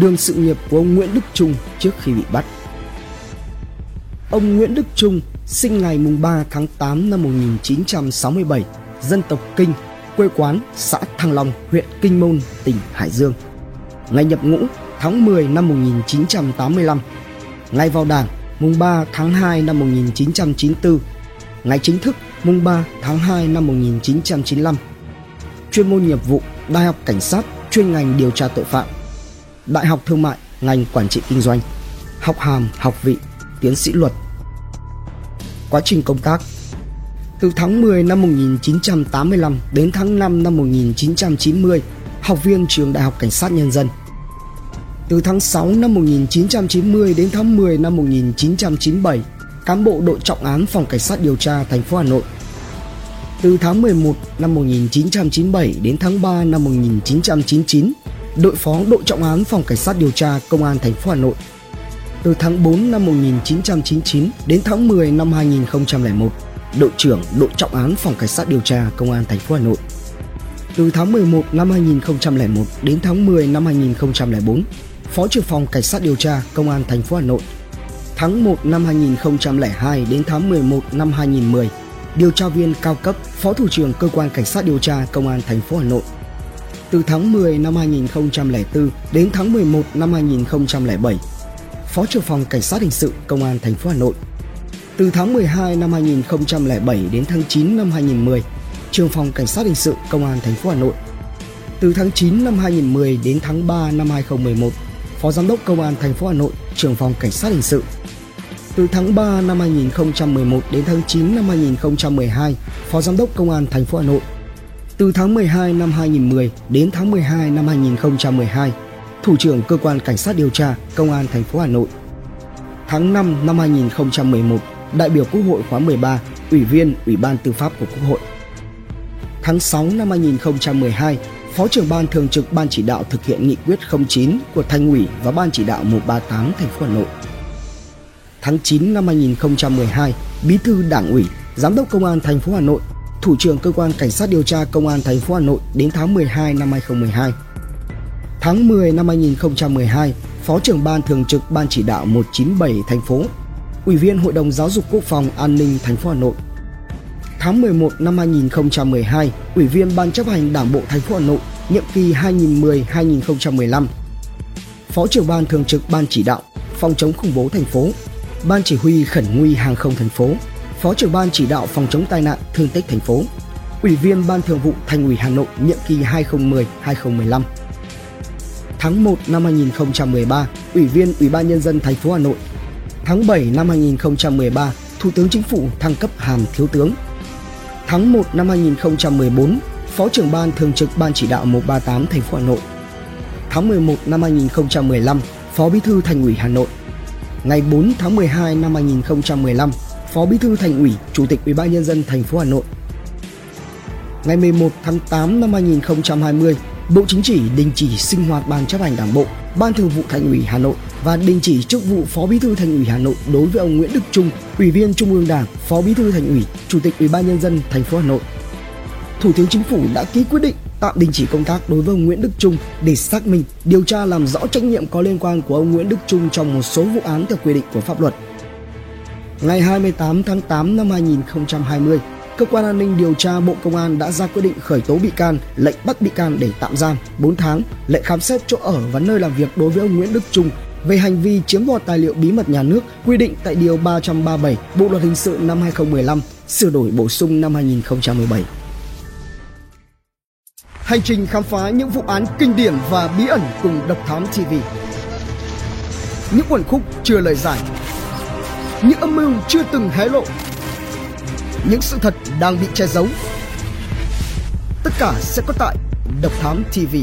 đường sự nghiệp của ông Nguyễn Đức Trung trước khi bị bắt. Ông Nguyễn Đức Trung sinh ngày 3 tháng 8 năm 1967, dân tộc Kinh, quê quán xã Thăng Long, huyện Kinh Môn, tỉnh Hải Dương. Ngày nhập ngũ tháng 10 năm 1985. Ngày vào Đảng mùng 3 tháng 2 năm 1994. Ngày chính thức mùng 3 tháng 2 năm 1995. Chuyên môn nghiệp vụ Đại học Cảnh sát chuyên ngành điều tra tội phạm. Đại học Thương mại ngành quản trị kinh doanh. Học hàm, học vị, tiến sĩ luật. Quá trình công tác từ tháng 10 năm 1985 đến tháng 5 năm 1990, học viên trường Đại học Cảnh sát Nhân dân. Từ tháng 6 năm 1990 đến tháng 10 năm 1997, cán bộ đội trọng án phòng cảnh sát điều tra thành phố Hà Nội. Từ tháng 11 năm 1997 đến tháng 3 năm 1999, đội phó đội trọng án phòng cảnh sát điều tra công an thành phố Hà Nội. Từ tháng 4 năm 1999 đến tháng 10 năm 2001, đội trưởng đội trọng án phòng cảnh sát điều tra công an thành phố Hà Nội. Từ tháng 11 năm 2001 đến tháng 10 năm 2004, Phó trưởng phòng Cảnh sát điều tra Công an thành phố Hà Nội. Tháng 1 năm 2002 đến tháng 11 năm 2010, điều tra viên cao cấp, Phó thủ trưởng cơ quan Cảnh sát điều tra Công an thành phố Hà Nội. Từ tháng 10 năm 2004 đến tháng 11 năm 2007, Phó trưởng phòng Cảnh sát hình sự Công an thành phố Hà Nội. Từ tháng 12 năm 2007 đến tháng 9 năm 2010, trưởng phòng Cảnh sát hình sự Công an thành phố Hà Nội. Từ tháng 9 năm 2010 đến tháng 3 năm 2011, Phó Giám đốc Công an thành phố Hà Nội, trưởng phòng Cảnh sát hình sự. Từ tháng 3 năm 2011 đến tháng 9 năm 2012, Phó Giám đốc Công an thành phố Hà Nội. Từ tháng 12 năm 2010 đến tháng 12 năm 2012, Thủ trưởng Cơ quan Cảnh sát điều tra Công an thành phố Hà Nội. Tháng 5 năm 2011, đại biểu Quốc hội khóa 13, Ủy viên Ủy ban Tư pháp của Quốc hội. Tháng 6 năm 2012, Phó trưởng ban thường trực ban chỉ đạo thực hiện nghị quyết 09 của Thành ủy và ban chỉ đạo 138 thành phố Hà Nội. Tháng 9 năm 2012, Bí thư Đảng ủy, Giám đốc Công an thành phố Hà Nội, Thủ trưởng cơ quan cảnh sát điều tra Công an thành phố Hà Nội đến tháng 12 năm 2012. Tháng 10 năm 2012, Phó trưởng ban thường trực ban chỉ đạo 197 thành phố, Ủy viên Hội đồng Giáo dục Quốc phòng An ninh thành phố Hà Nội tháng 11 năm 2012, Ủy viên Ban chấp hành Đảng bộ thành phố Hà Nội, nhiệm kỳ 2010-2015. Phó trưởng ban thường trực Ban chỉ đạo phòng chống khủng bố thành phố, Ban chỉ huy khẩn nguy hàng không thành phố, Phó trưởng ban chỉ đạo phòng chống tai nạn thương tích thành phố, Ủy viên Ban thường vụ Thành ủy Hà Nội nhiệm kỳ 2010-2015. Tháng 1 năm 2013, Ủy viên Ủy ban nhân dân thành phố Hà Nội. Tháng 7 năm 2013, Thủ tướng Chính phủ thăng cấp hàm thiếu tướng tháng 1 năm 2014, Phó trưởng ban thường trực Ban chỉ đạo 138 thành phố Hà Nội. Tháng 11 năm 2015, Phó Bí thư Thành ủy Hà Nội. Ngày 4 tháng 12 năm 2015, Phó Bí thư Thành ủy, Chủ tịch Ủy ban nhân dân thành phố Hà Nội. Ngày 11 tháng 8 năm 2020, Bộ Chính trị đình chỉ sinh hoạt Ban chấp hành Đảng bộ, Ban Thường vụ Thành ủy Hà Nội và đình chỉ chức vụ Phó Bí thư Thành ủy Hà Nội đối với ông Nguyễn Đức Trung, Ủy viên Trung ương Đảng, Phó Bí thư Thành ủy, Chủ tịch Ủy ban nhân dân thành phố Hà Nội. Thủ tướng Chính phủ đã ký quyết định tạm đình chỉ công tác đối với ông Nguyễn Đức Trung để xác minh, điều tra làm rõ trách nhiệm có liên quan của ông Nguyễn Đức Trung trong một số vụ án theo quy định của pháp luật. Ngày 28 tháng 8 năm 2020, cơ quan an ninh điều tra Bộ Công an đã ra quyết định khởi tố bị can, lệnh bắt bị can để tạm giam 4 tháng, lệnh khám xét chỗ ở và nơi làm việc đối với ông Nguyễn Đức Trung về hành vi chiếm đoạt tài liệu bí mật nhà nước quy định tại điều 337 Bộ luật hình sự năm 2015, sửa đổi bổ sung năm 2017. Hành trình khám phá những vụ án kinh điển và bí ẩn cùng Độc Thám TV. Những quần khúc chưa lời giải. Những âm mưu chưa từng hé lộ những sự thật đang bị che giấu. Tất cả sẽ có tại Độc Thám TV.